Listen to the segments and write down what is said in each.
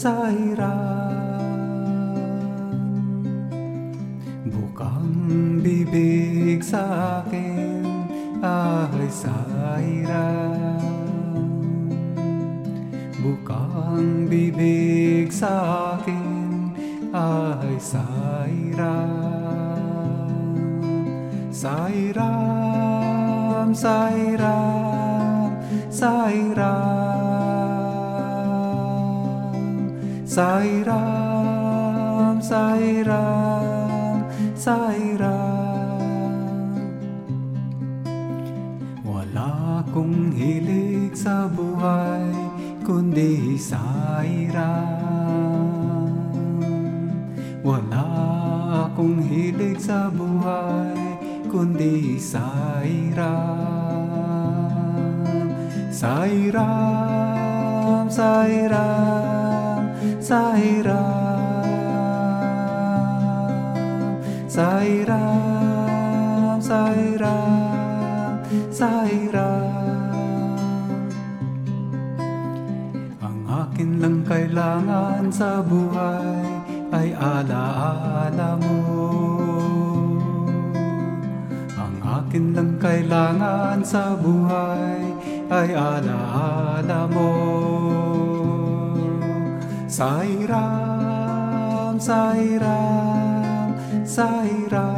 Sairam, Bukang bibig sa akin ay Sairam Bukang bibig sa akin ay Sairam Sairam, Sairam, Sai Ram, Sai Ram, Sai Ram Wala kong hilig sa buhay kundi Sai Ram Wala akong hilig sa buhay kundi Sai Ram Sai Ram, Sai Ram Sairam Sairam, Sairam, Sairam Ang akin lang kailangan sa buhay ay alaala mo. Ang akin lang kailangan sa buhay ay alaala mo Sai Ram, Sai Ram, Sai Ram,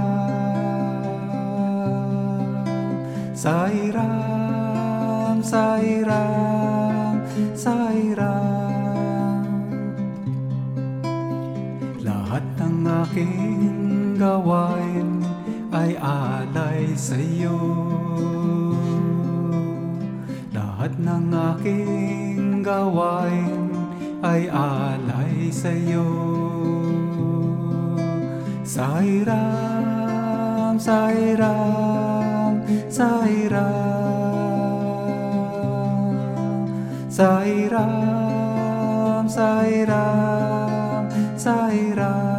Sai Ram, Sai Ram, Sai Ram. Lahat ng aking gawain ay alay sa iyo. Lahat ng aking gawain ay alay sa'yo. Sa hiram, sa hiram, sa hiram, sa hiram, sa hiram, sa hiram.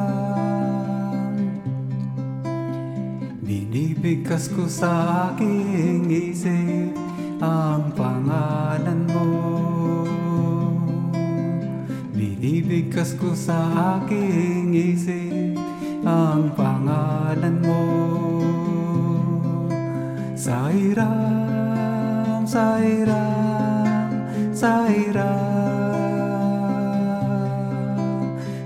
Binibigkas ko sa aking isip ang pangalan mo. Ibigkas ko sa aking isip ang pangalan mo. Sa iram, sa iram, sa iram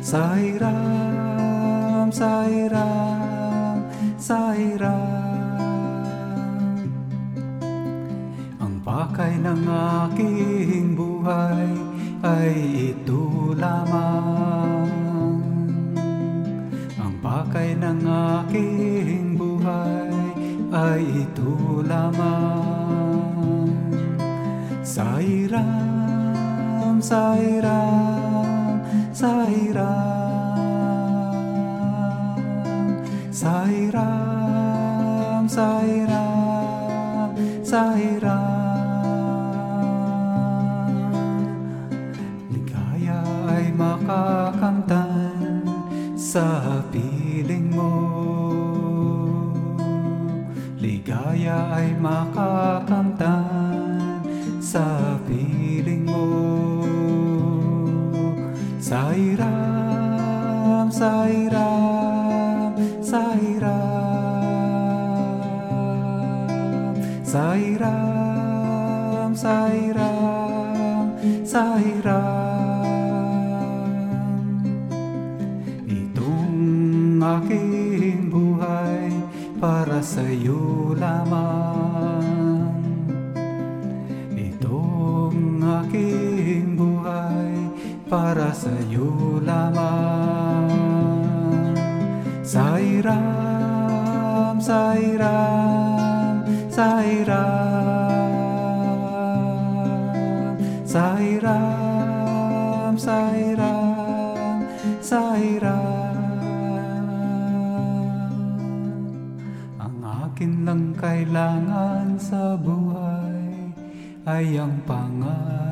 Sa iram, sa iram, sa iram Ang pakay ng aking buhay ay ito lamang. Ang pakay ng aking buhay ay ito lamang. Sa hiram, sa hiram, sa hiram. Sa hiram, sa hiram, sa hiram. sa piling mo. Ligaya ay makakamtan sa piling mo. Sa iram, sa iram, sa iram Sa iram, sa iram, sa iram para sa'yo lamang. Itong aking buhay para sa'yo lamang. Sa iram, sa iram, sa iram Sa iram, sa iram, sa iram kailangan sa buhay ay ang pangalan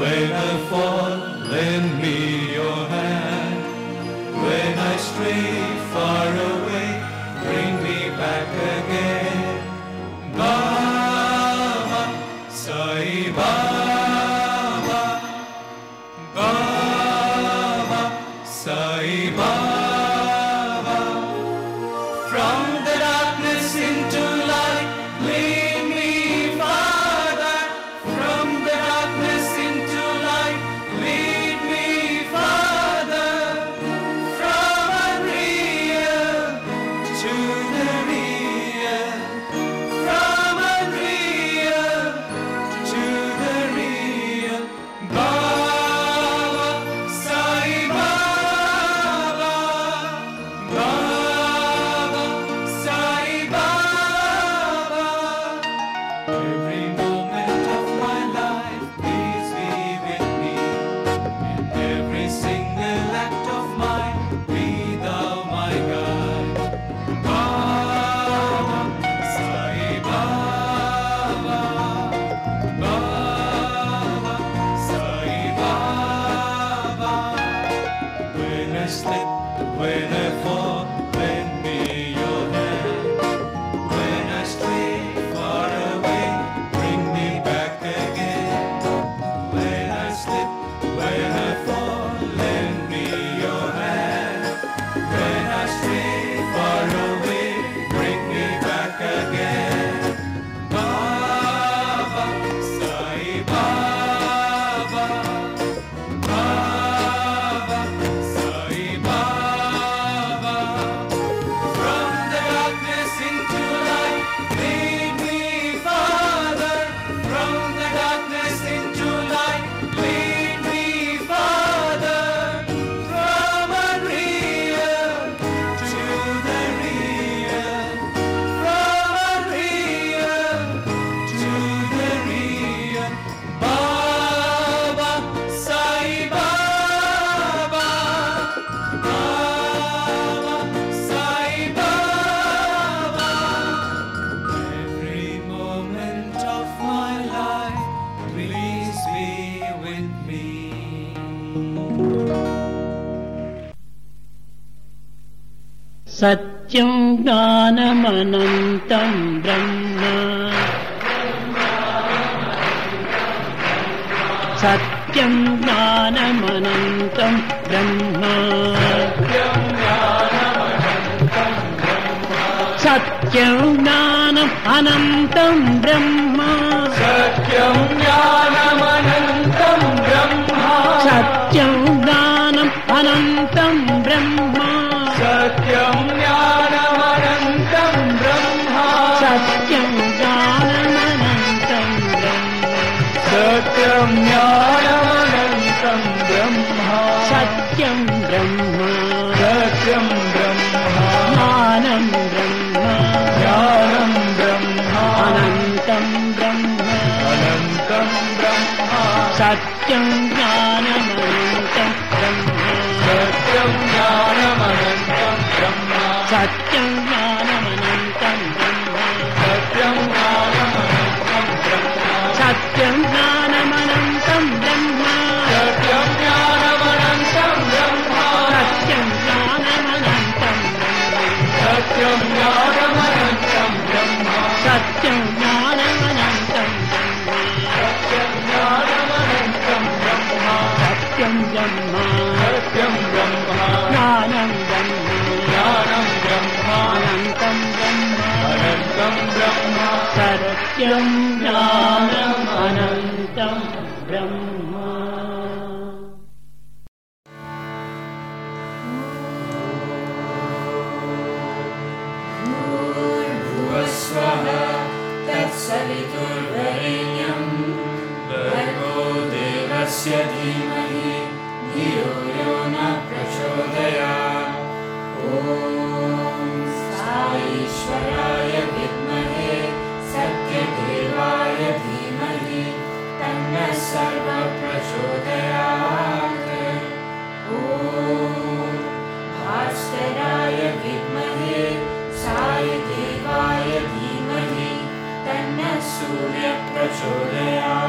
When I fall, lend me your hand. When I stray far away. अनन्तं ब्रह्म सत्यं ज्ञानमनन्तं ब्रह्म सत्यं ज्ञानम् अनन्तं ब्रह्म ्रह्मारं ब्रह्मानन्दं ब्रह्म अलङ्कं ब्रह्म सत्यम् today I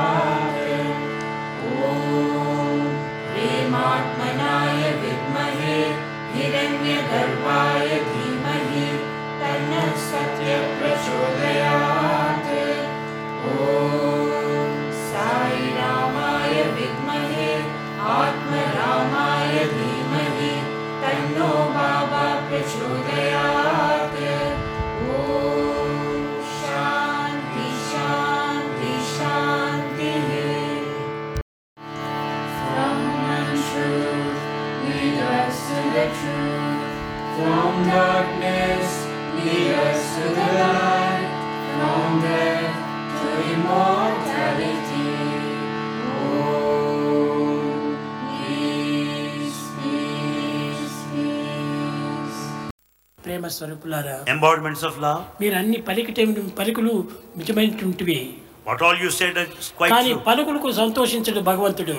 ప్రేమ స్వరూపులారా embodiments of love. మీరు అన్ని పలికిటే పలుకులు నిజమైనటువంటివి What all you said is quite కానీ. పలుకులకు సంతోషించడు భగవంతుడు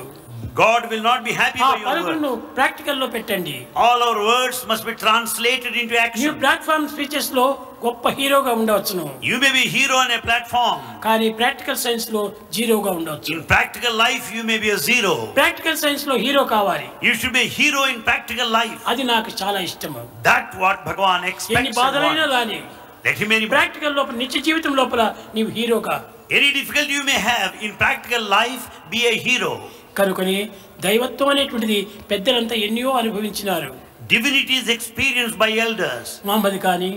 God will not be happy by your word. ప్రాక్టికల్లో పెట్టండి All our words must be translated into action. Platform స్పీచెస్లో గొప్ప హీరోగా ఉండవచ్చును. యు మే బి హీరో అనే ప్లాట్ఫామ్ కానీ ప్రాక్టికల్ సైన్స్లో జీరోగా ఉండవచ్చు. In practical life you may be a zero practical సైన్స్లో హీరో కావాలి. You should be hero in practical life అది నాకు చాలా ఇష్టం దట్ వాట్ భగవాన్ ఎక్స్పెక్ట్స్ ఎన్ని బాధలైనా గానీ లెట్ మే ఎనీ ప్రాక్టికల్ లోపల నిత్య జీవితం లోపల నీవు హీరోగా. Any difficult you may have in practical life be a hero కనుకని దైవత్వం అనేటువంటిది పెద్దలంతా ఎన్నో అనుభవించినారు. Divinities experience by elders Mohammed కానీ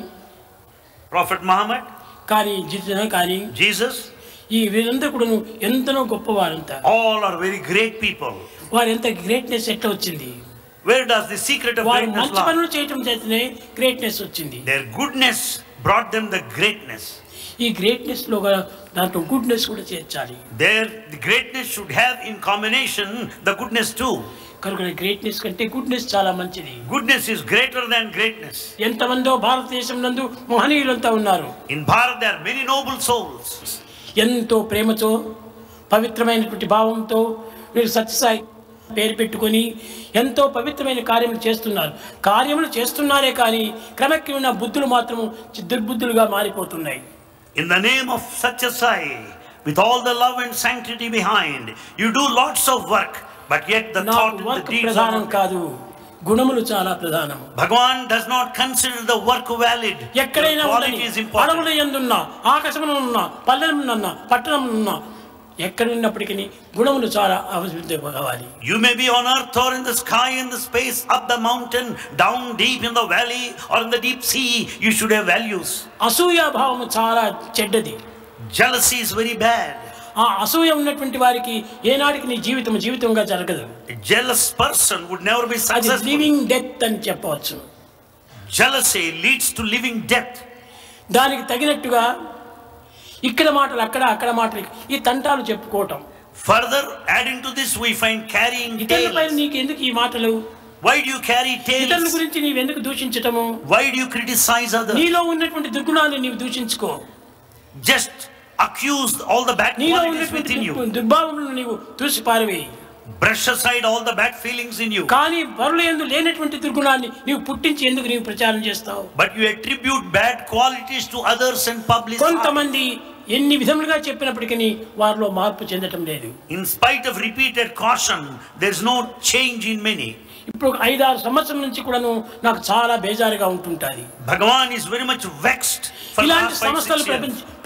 ప్రాఫెట్ మహమ్మద్ కానీ కానీ జీసస్ ఈ వీరంతా కూడా ఎంతనో గొప్పవారంత all are very great people వారు ఎంత గ్రేట్నెస్ ఎట్ల వచ్చింది? Where does the secret of greatness మంచి పనులు చేయడం చేతనే గ్రేట్నెస్ వచ్చింది. There goodness brought them the greatness ఈ గ్రేట్నెస్లో దాంట్లో గుడ్నెస్ కూడా చేర్చాలి. There the greatness should have in combination the goodness to కనుక గ్రేట్నెస్ కంటే గుడ్నెస్ చాలా మంచిది. Goodness is greater than greatness. ఎంతమందో భారతదేశం నందు మహనీయులంతా ఉన్నారు. In Bharat, there are many noble souls. ఎంతో ప్రేమతో పవిత్రమైనటువంటి భావంతో వీరు సత్యసాయి పేరు పెట్టుకొని ఎంతో పవిత్రమైన కార్యములు చేస్తున్నారు. కార్యములు చేస్తున్నారే కానీ క్రమక్రమేణా బుద్ధులు మాత్రం దుర్బుద్ధులుగా మారిపోతున్నాయి. The name of Satya Sai, with all the love and sanctity behind, you do lots of work, but yet the thought and the work deeds are. కాదు గుణములు చాలా ప్రధానం does not consider the work valid. The ఎక్కడైనా. అడవుల ఎందున్నా ఆకాశమున ఉన్నా పల్లెమున్నా పట్టణమున్నా ఎక్కడ ఉన్నప్పటికీ గుణములు చాలా అవసరం కావాలి You may be on earth or in the sky, in the space, up the mountain, down deep in the valley or in the deep sea. You should have values. అసూయాభావము చాలా చెడ్డది Jealousy is very bad. ఆ అసూయ ఉన్నటువంటి వారికి ఏనాడికి నీ జీవితం జీవితంగా జరగదు. Jealous person would never be success living death అని చెప్పవచ్చు. Jealousy leads to living death దానికి తగినట్టుగా ఇక్కడ మాటలు అక్కడ అక్కడ మాటలు ఈ తంటాలు చెప్పుకోవటం. Further adding to this we find carrying ఇతరులపై నీకు ఎందుకు ఈ మాటలు? Why do you carry tale ఇతరుల గురించి నీవు ఎందుకు దూషించటము? Why do you criticize other నీలో ఉన్నటువంటి దుర్గుణాలను నీవు దూషించుకో. Just accuse all the bad నీలో qualities ఉన్నటువంటి within you. దుర్- దుర్భావములను నీవు దూసి పారవేయి Brush aside all the bad feelings in you. కానీ వరుల ఎందు లేనటువంటి దుర్గుణాన్ని నీవు పుట్టించి ఎందుకు నీవు ప్రచారం చేస్తావు But you attribute bad qualities to others and publish. కొంతమంది ఎన్ని విధములుగా చెప్పినప్పటికీ వారిలో మార్పు చెందటం లేదు In spite of repeated caution, there's no change in many. ఇప్పుడు ఐదు ఆరు సంవత్సరం నుంచి కూడాను నాకు చాలా బేజారుగా ఉంటుంటుంది. Bhagavan is very much vexed ఇలాంటి సమస్యలు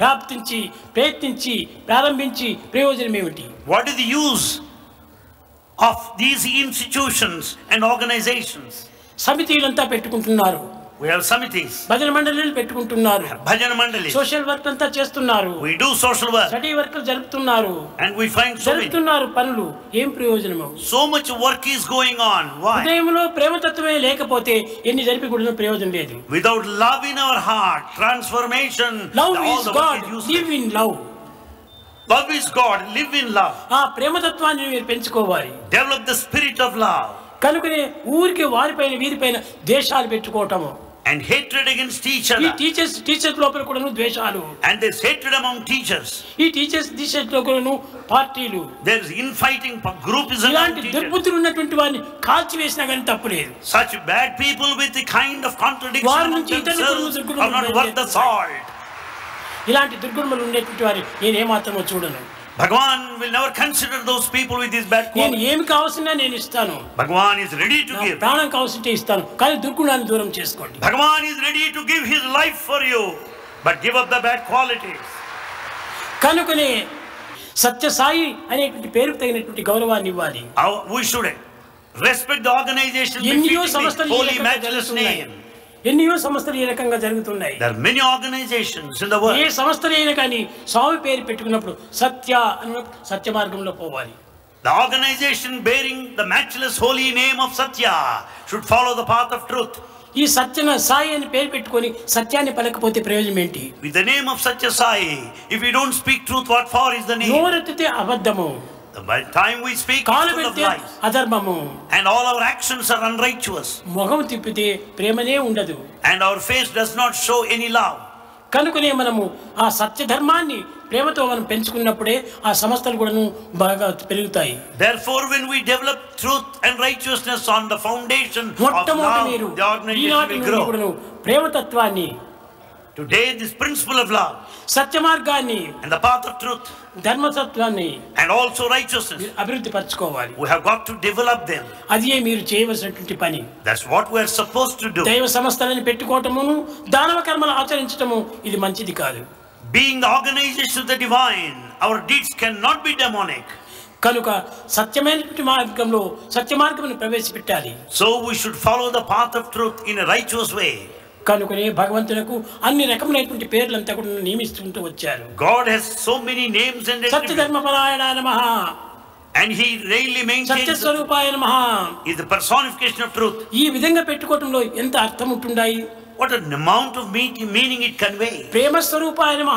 ప్రాప్తించి ప్రయత్నించి ప్రారంభించి ప్రయోజనం ఏమిటి? What is the use of these institutions and organizations సమితిలంతా పెట్టుకుంటున్నారు. We have samitis, భజన మండలిలు పెట్టుకుంటున్నారు bhajana mandalis. సోషల్ వర్క్ అంతా చేస్తున్నారు We do social work study work జరుపుతున్నారు and we find so many. జరుపుతున్నారు పనులు ఏం ప్రయోజనము So much work is going on. Why? హృదయంలో ప్రేమతత్వమే లేకపోతే ఎన్ని జరిపి కూడా ప్రయోజనం లేదు Without love in our heart, transformation, love all is the work God is live useless. In love Love is God, live in love. ఆ ప్రేమతత్వాన్ని మీరు పెంచుకోవాలి Develop the spirit of love. కనుకనే ఊరికి వారిపైన వీరిపైన ద్వేషాలు పెట్టుకోవటము and hatred against each ఈ. టీచర్స్ టీచర్స్ లోపల కూడాను ద్వేషాలు And there's hatred among teachers. ఈ టీచర్స్ టీచర్స్లో కూడాను పార్టీలు There's infighting, for groupism among ఇలాంటి. దుర్బుద్ధులు ఉన్నటువంటి వారిని కాల్చివేసినా కానీ తప్పులేదు Such bad people with the kind of contradiction వారి among నుంచి ఇతరులు worth the బయలుదేరుతాయి. salt. ఇలాంటి దుర్గుణములు ఉండేటువంటి వారి నేను ఏమాత్రమో చూడను Bhagavan will never consider those people with these bad నేను. ఏమి కావాల్సినా నేను ఇస్తాను Bhagavan is ready to నా give. ప్రాణం కావాల్సింటే ఇస్తాను కానీ దుర్గుణాన్ని దూరం చేసుకోండి Bhagavan is ready to give his life for you, but give up the bad qualities. కనుకనే సత్యసాయి అనేటువంటి పేరుకు తగినటువంటి గౌరవాన్ని ఇవ్వాలి Our- we should respect the organization ఎన్నో befitting సంస్థలు ఎన్నో సంస్థలు ఈ రకంగా జరుగుతున్నాయి There are many organizations in the ఏ. సంస్థలు అయినా కానీ స్వామి పేరు పెట్టుకున్నప్పుడు సత్య అని సత్య మార్గంలో పోవాలి The organization bearing the matchless holy name of Satya should follow the path of truth. ఈ సత్యన సాయి అని పేరు పెట్టుకొని సత్యాన్ని పలకపోతే ప్రయోజనం ఏంటి With the name of Satya Sai, if we don't speak truth, what for is the name? నోరెత్తితే అబద్ధము By the time we speak, కాలు పెడితే lies. అధర్మము And all our actions are unrighteous. మొహం తిప్పితే ప్రేమనే ఉండదు And our face does not show any love. కనుకనే మనము ఆ సత్య ధర్మాన్ని ప్రేమతో మనం పెంచుకున్నప్పుడే ఆ సంస్థలు కూడాను బాగా పెరుగుతాయి Therefore, when we develop truth and righteousness on the foundation of love, the organization will grow. కూడాను ప్రేమతత్వాన్ని Today, this principle of love సత్య మార్గాన్ని and the path of truth ధర్మతత్వాన్ని and also righteousness, మీరు అభివృద్ధి పరచుకోవాలి we have got to develop them. అదే మీరు చేయవలసినటువంటి పని That's what we are supposed to do. దైవ సంస్థలను పెట్టుకోవటమును దానవ కర్మలు ఆచరించటము ఇది మంచిది కాదు Being the organization of the divine, our deeds cannot be demonic. కనుక సత్యమైనటువంటి మార్గంలో సత్య మార్గమును ప్రవేశపెట్టాలి So we should follow the path of truth in a righteous way. కనుకనే భగవంతునకు అన్ని రకములైనటువంటి పేర్లంతా కూడా నియమిస్తుంటూ వచ్చారు has so many names and attributes, సత్యధర్మపరాయణ నమ and He really maintains సత్యస్వరూపాయ నమ is the personification of truth. ఈ విధంగా పెట్టుకోవటంలో ఎంత అర్థం ఉంటుండాయి an amount of meat- meaning it conveys. ప్రేమ స్వరూపాయ నమ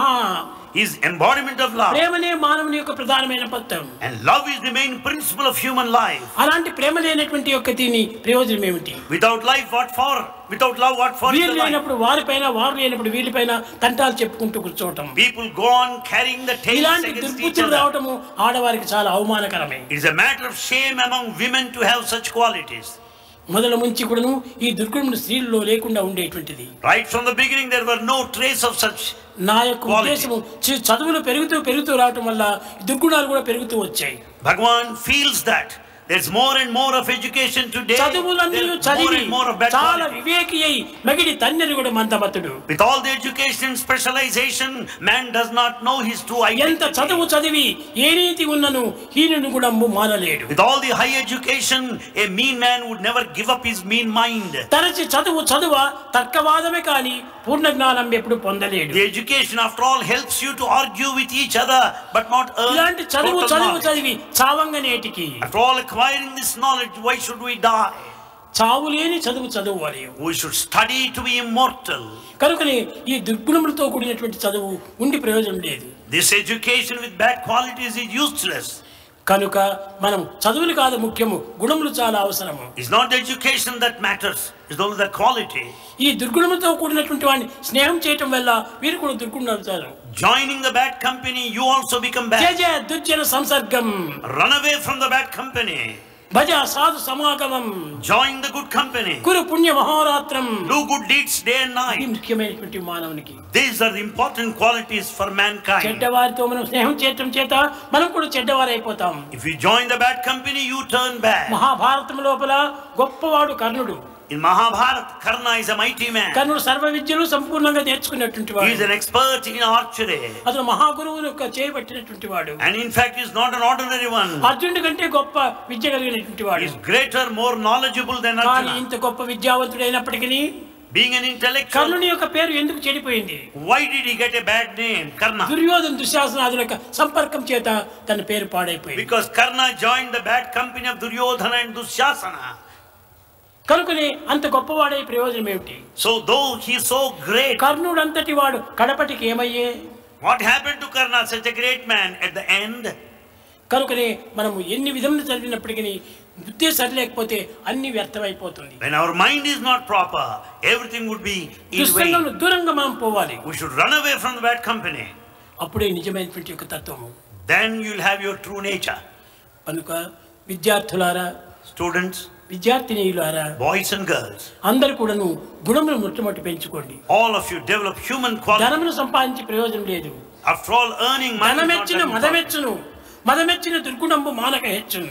Is embodiment of love, ప్రేమనే మానవుని యొక్క ప్రధానమైన పత్రం and love is the main principle of human life. అలాంటి ప్రేమ లేనటువంటి యొక్క దీని ప్రయోజనం ఏమిటి Without life, what for? Without love, what for? is వీరు the life? లేనప్పుడు వారిపైన వారు లేనప్పుడు వీరిపైన తంటాలు చెప్పుకుంటూ కూర్చోవటం People go on carrying the tails ఇలాంటి against each దుర్బుద్ధులు other. రావటము ఆడవారికి చాలా అవమానకరమే It is a matter of shame among women to have such qualities. మొదల ముంచి కూడాను ఈ దుర్గుణములు స్త్రీల్లో లేకుండా ఉండేటువంటిది Right from the beginning, there were no trace of such. నా యొక్క. ఉద్దేశము చదువులు పెరుగుతూ పెరుగుతూ రావటం వల్ల దుర్గుణాలు కూడా పెరుగుతూ వచ్చాయి Bhagavan feels that there's more and more of education today. చదువులన్నీ చదివి and more of bad చాలా. వివేకి అయి మగిడి తన్నెరు కూడా మందమతుడు With all the education specialization, man does not know his true ఎంత identity. చదువు చదివి ఏ నీతి ఉన్నను హీనుని కూడా మానలేడు With all the high education, a mean man would never give up his mean mind. తరచి చదువు చదువ తర్కవాదమే కాని పూర్ణ జ్ఞానం ఎప్పుడు పొందలేదు education after all helps you to argue with each other but not earn ఇలాంటి చదువు చదువు చదివి చావంగనేటికి. After all acquiring this knowledge why should we die చావు లేని చదువు చదువు చదువువాలి we should study to be immortal కనుకనే ఈ దుర్గుణములతో కూడినటువంటి చదువు ఉండి ప్రయోజనం లేదు. This education with bad qualities is useless కనుక మనం చదువులు కాదు ముఖ్యము గుణములు చాలా అవసరము. Is not education that matters is only the quality ఈ దుర్గుణముతో కూడినటువంటి వాడిని స్నేహం చేయటం వల్ల వీరు కూడా దుర్గుణం అవుతారు. Joining the bad company you also become bad జయ జయ దుర్జన సంసర్గం. Run away from the bad company భజ సాధు సమాగమం Join the good company. కురు పుణ్య మహోరాత్రం Do good deeds day and ఇది night. ముఖ్యమైనటువంటి మానవునికి These are the important qualities for mankind. చెడ్డవారితో మనం స్నేహం చేయటం చేత మనం కూడా చెడ్డవారు అయిపోతాం If you join the bad company, you turn bad. Mahabharatam లోపల గొప్పవాడు కర్ణుడు In Mahabharata, Karna is a mighty man. కర్ణుడు సర్వ విద్యలు సంపూర్ణంగా నేర్చుకున్నటువంటి వాడు an expert in archery. అతను మహాగురువు యొక్క చేయబట్టినటువంటి వాడు in fact, he is not an ordinary one. అర్జునుడి కంటే గొప్ప విద్య కలిగినటువంటి వాడు greater, more knowledgeable than కానీ Arjuna. ఇంత గొప్ప విద్యావంతుడైనప్పటికీ Being an intellectual, కర్ణుని యొక్క పేరు ఎందుకు చెడిపోయింది why did he get a bad name? Karna. Duryodhana దుశ్శాసనాదుల యొక్క సంపర్కం చేత తన పేరు పాడైపోయింది Because Karna joined the bad company of Duryodhana and Dusyasana. కనుకని అంత గొప్పవాడే ప్రయోజనం ఏమిటి? So though he so great కర్ణుడు అంతటి వాడు కడపటికి ఏమయ్యే? What happen to Karna such a great man at the end కనుకని మనము ఎన్ని విధములు చదివినప్పటికీ బుద్ధి సరిలేకపోతే అన్ని వ్యర్థమైపోతుంది. When our mind is not proper everything would be in దూరంగా మనం పోవాలి. We should run away from the bad company అప్పుడే నిజమైనటువంటి యొక్క తత్వము. Then you will have your true nature కనుక విద్యార్థులారా స్టూడెంట్స్ విద్యార్థినీయులారా boys and girls, అందరు కూడాను గుణములు మొట్టమొదటి పెంచుకోండి all of you develop human qualities. ధనమును సంపాదించి ప్రయోజనం లేదు not ధనమెచ్చిన that important. మదమెచ్చును మదమెచ్చిన దుర్గుణంబు మానక హెచ్చును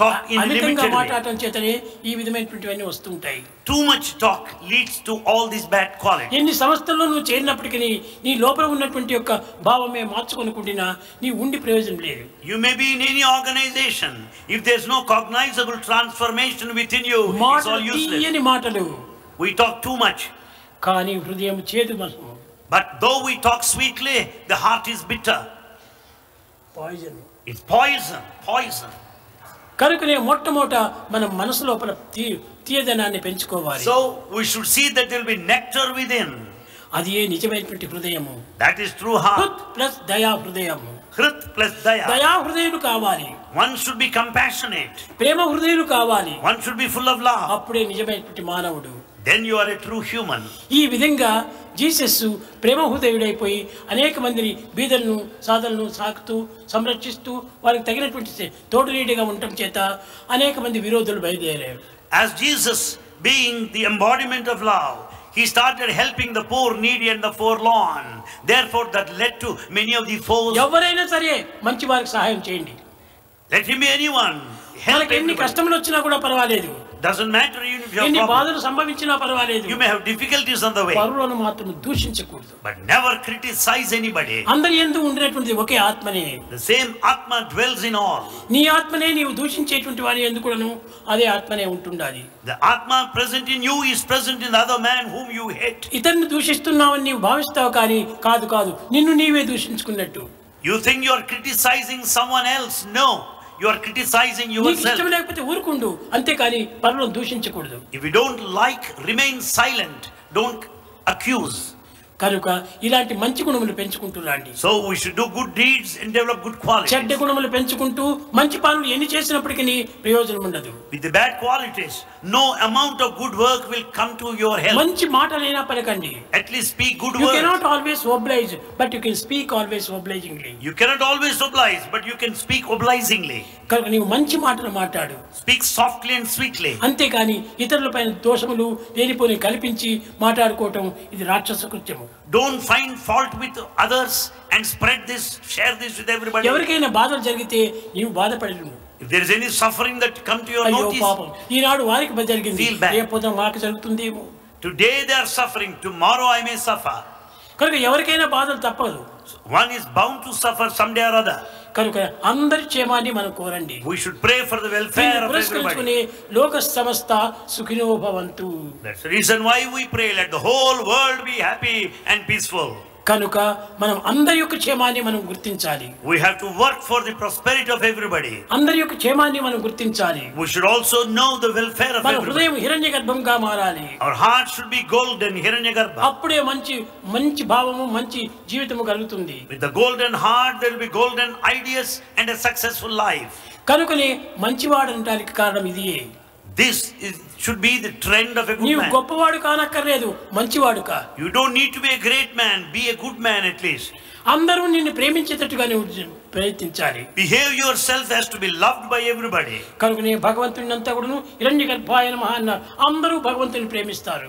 టాక్ ఇన్ లిమిటెడ్ మాట్లాడటం చేతనే ఈ విధమైనటువంటివన్నీ వస్తుంటాయి. Too much talk leads to all this bad quality ఎన్ని సంస్థల్లో నువ్వు చేరినప్పటికీ నీ లోపల ఉన్నటువంటి యొక్క భావమే మార్చుకునుకుంటున్నా నీ ఉండి ప్రయోజనం లేదు. You may be in any organization if there is no cognizable transformation within you it's all useless any మాటలు. వి టాక్ టూ మచ్ కానీ హృదయం చేదు మనసు. But though we talk sweetly the heart is bitter poison it's poison poison కరుకునే మొట్టమొదట మన మనసు లోపల తీయదనాన్ని పెంచుకోవాలి. So we should see that will be nectar within అది ఏ నిజమైనటువంటి హృదయము? That is true heart plus దయా హృదయము. హృత్ ప్లస్ దయ. దయా హృదయం కావాలి. వన్ షుడ్ బి కంపాషనేట్ ప్రేమ హృదయం కావాలి. One should be full of love అప్పుడే నిజమైనటువంటి మానవుడు. Then you are a true human ఈ విధంగా జీసస్ ప్రేమ హృదయుడైపోయి అనేక మందిని బీదలను సాధనలను సాకుతూ సంరక్షిస్తూ వారికి తగినటువంటి తోడు నీడిగా ఉండటం చేత అనేక మంది విరోధులు బయలుదేరారు As Jesus, being the embodiment of love, he started helping the poor, needy, and the forlorn. Therefore, that led to many of the foes. ఎవరైనా సరే మంచి వారికి సహాయం చేయండి Let him be anyone. Help మనకి ఎన్ని everybody. కష్టములు వచ్చినా కూడా పర్వాలేదు Doesn't matter even if you have ఎన్ని. బాధలు సంభవించినా పర్వాలేదు You may have difficulties on the way, పరులను మాత్రం దూషించకూడదు but never criticize anybody. అందరి ఎందు ఉండినటువంటిది ఒకే ఆత్మనే The same Atma dwells in all. నీ ఆత్మనే నీవు దూషించేటువంటి వారి ఎందుకు కూడాను అదే ఆత్మనే ఉంటుండాలి The Atma present in you is present in the other man whom you hate. ఇతరుని దూషిస్తున్నావని నీవు భావిస్తావు కానీ కాదు కాదు నిన్ను నీవే దూషించుకున్నట్టు You think you are criticizing someone else? No, you're criticizing yourself ఇష్టం లేకపోతే ఊరుకుండు. అంతే కానీ పరలోకం దూషించకూడదు. If you don't like remain silent don't accuse కనుక ఇలాంటి మంచి గుణములు పెంచుకుంటూ రండి. So we should do good deeds and develop good quality చెడ్డ గుణములు పెంచుకుంటూ మంచి పనులు ఎన్ని చేసినప్పటికీ ప్రయోజనం ఉండదు. With the bad qualities no amount of good work will come to your health మంచి మాటలైనా పలకండి. At least speak good words you cannot always oblige but you can speak always obligingly you cannot always oblige but you can speak obligingly కనుక నీవు మంచి మాటలు మాట్లాడు. Speak softly and sweetly అంతేకాని ఇతరులపైన దోషములు లేనిపోని కల్పించి మాట్లాడుకోవటం ఇది రాక్షస కృత్యము. Don't find fault with others and spread this, share this with everybody. ఎవరికైనా బాధలు జరిగితే నీవు బాధపడలేము If there is any suffering that come to your అయ్యో notice, పాపం ఈనాడు వారికి జరిగింది. రేపు మాకు జరుగుతుందేమో today they are suffering, tomorrow I may suffer. కనుక ఎవరికైనా బాధలు తప్పదు One is bound to suffer someday or other. కనుక అందరి క్షేమాన్ని మనం కోరండి We should pray for the welfare of everybody. లోక సమస్త సుఖినో భవంతు That's the reason why we pray. Let the whole world be happy and peaceful. కనుక మనం అందరి యొక్క క్షేమాన్ని మనం గుర్తించాలి. We have to work for the prosperity of everybody అందరి యొక్క క్షేమాన్ని మనం గుర్తించాలి. We should also know the welfare of every హృదయం హిరణ్యగర్భంగా మారాలి. Our heart should be golden హిరణ్యగర్భ అప్పుడే మంచి మంచి భావము మంచి జీవితము కలుగుతుంది. With the golden heart there will be golden ideas and a successful life కనుకనే మంచి మంచివాడు ఉండడానికి కారణం ఇదియే. This should be the trend of a good man నీ గొప్పవాడు కానక్కర్లేదు మంచివాడు కా you don't need to be a great man be a good man at least అందరూ నిన్ను ప్రేమించేటట్టుగా నువ్వు ప్రయత్నించాలి. Behave yourself has to be loved by everybody కనుక నీ భగవంతుని అంతా కూడాను ఇరణ్య గర్భాయన మహా అందరూ భగవంతుని ప్రేమిస్తారు.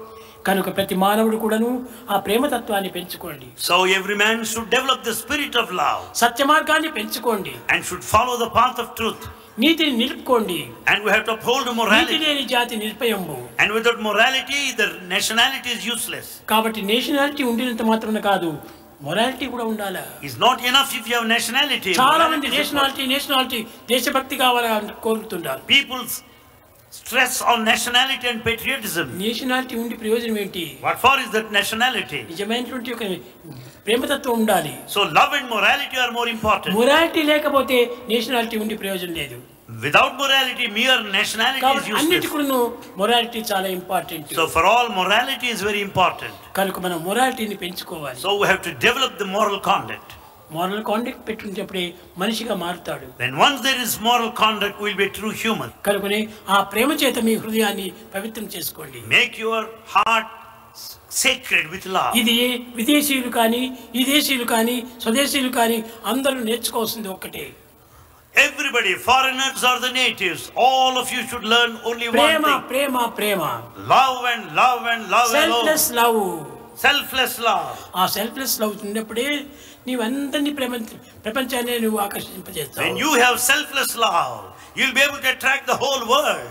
కనుక ప్రతి మానవుడు కూడాను ఆ ప్రేమ తత్వాన్ని పెంచుకోండి. So every man should develop the spirit of love సత్య మార్గాన్ని పెంచుకోండి. And should follow the path of truth నీతిని నిలుపుకోండి. And we have to uphold morality నీతి లేని జాతి నిర్భయంబు and without morality the nationality is useless కాబట్టి నేషనాలిటీ ఉండినంత మాత్రమే కాదు మొరాలిటీ కూడా ఉండాల? Is not enough if you have nationality చాలా మంది నేషనాలిటీ నేషనాలిటీ దేశభక్తి కావాలని కోరుతుంటారు peoples stress on nationality and patriotism. Nationality ఉండి ప్రయోజనం ఏంటి What for is that nationality? నిజమైనటువంటి ఒక ప్రేమతత్వం ఉండాలి So love and morality are more important. Morality లేకపోతే నేషనాలిటీ ఉండి ప్రయోజనం లేదు Without morality, mere nationality is కాబట్టి useless. అన్నిటికూను మొరాలిటీ చాలా important So for all, morality is very important. కనుక మనం మొరాలిటీని పెంచుకోవాలి So we have to develop the moral conduct. Moral conduct పెట్టుకునేటప్పుడే మనిషిగా మారుతాడు Then once there is moral conduct, we'll be a true human. కనుకనే ఆ ప్రేమ చేత మీ హృదయాన్ని పవిత్రం చేసుకోండి Make your heart sacred with love. ఇది విదేశీయులు కానీ ఈ దేశీయులు కానీ స్వదేశీయులు కానీ అందరూ నేర్చుకోవాల్సింది ఒక్కటే Everybody, foreigners or the natives, all of you should learn only one ప్రేమ thing. ప్రేమ ప్రేమ Love and love and love selfless alone. Love Selfless love. ఆ సెల్ఫ్లెస్ లవ్ ఉన్నప్పుడే నీవందరినీ ప్రపంచాన్ని నువ్వు ఆకర్షింపజేస్తావు when you have selfless love you'll be able to attract the whole world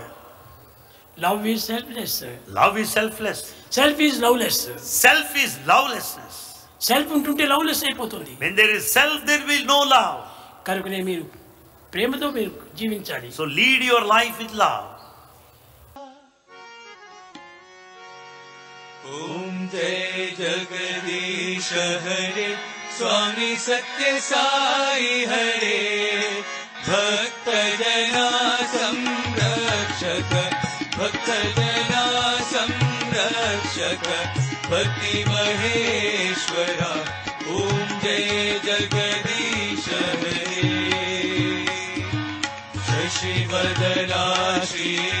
love is selfless love is selfless self is loveless self is lovelessness self ఉంటుంటే loveless అయిపోతుంది when there is self there will no love కనుకనే మీరు ప్రేమతో మీరు జీవించాలి so lead your life with love ఓం జయ జగదీశ హరే स्वामी सत्य साई हरे। भक्त जना संरक्षक भक्त जना संरक्षक भक्ति महेश्वरा ॐ जय जगदीश हरे। शशिवदना श्रीकरा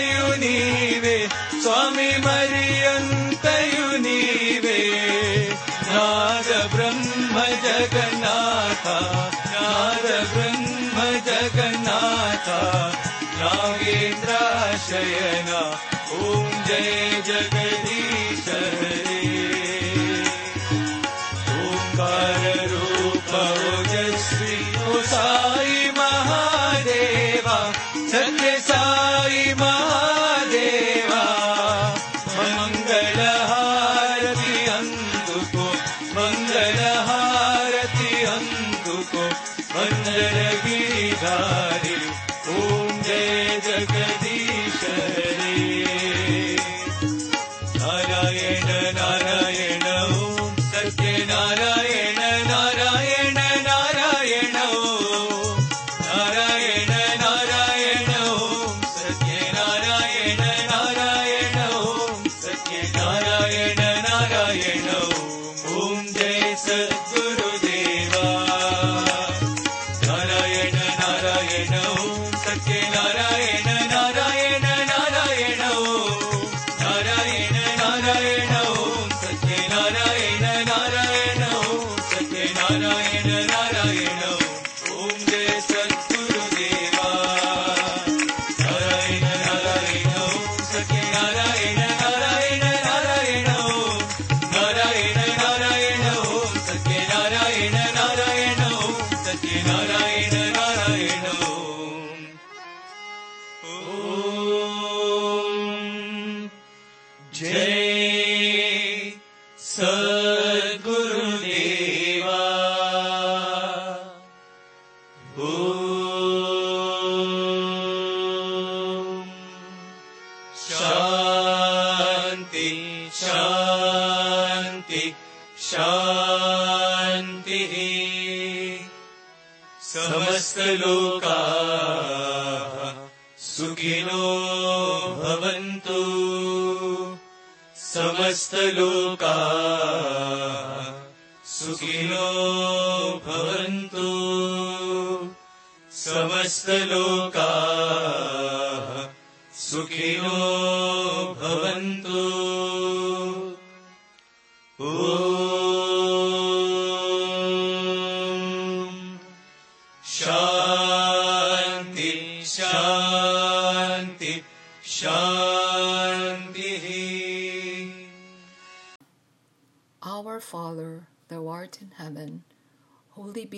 Yeah.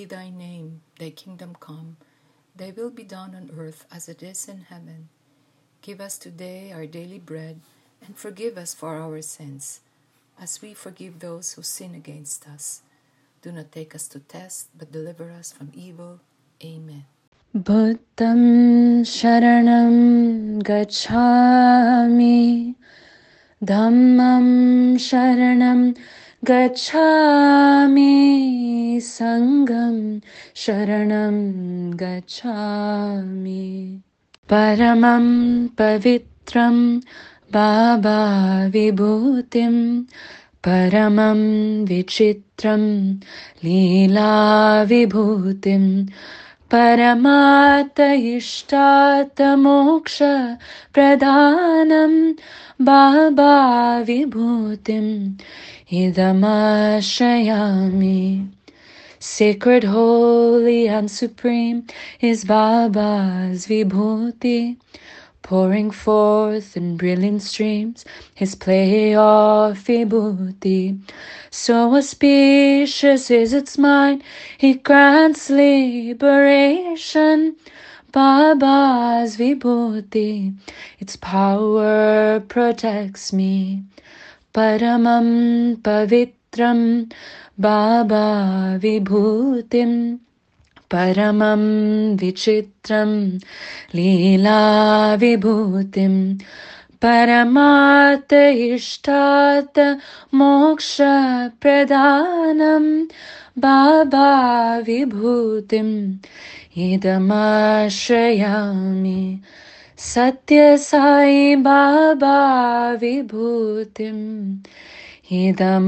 Thy name, thy kingdom come, thy will be done on earth as it is in heaven. Give us today our daily bread, and forgive us for our sins, as we forgive those who sin against us. Do not take us to test, but deliver us from evil. Amen. Buddham Sharanam Gacchami Dhammam Sharanam गच्छामि सङ्गं शरणं गच्छामि। परमं पवित्रं बाबा विभूतिं परमं विचित्रं लीलाविभूतिं। परमात् इष्टात् मोक्षप्रधानं बाबा विभूतिम् Idamashayami Sacred, holy, and supreme is Baba's Vibhuti, pouring forth in brilliant streams his play of Vibhuti. So auspicious is its mind, he grants liberation. Baba's Vibhuti, its power protects me. परमं पवित्रं बाबा विभूतिं परमं विचित्रं लीलाविभूतिं परमात् इष्टात् मोक्षप्रदानं बाबा विभूतिम् इदमाश्रयामि। सत्य साई बाबा विभूति इदमाश्रयामि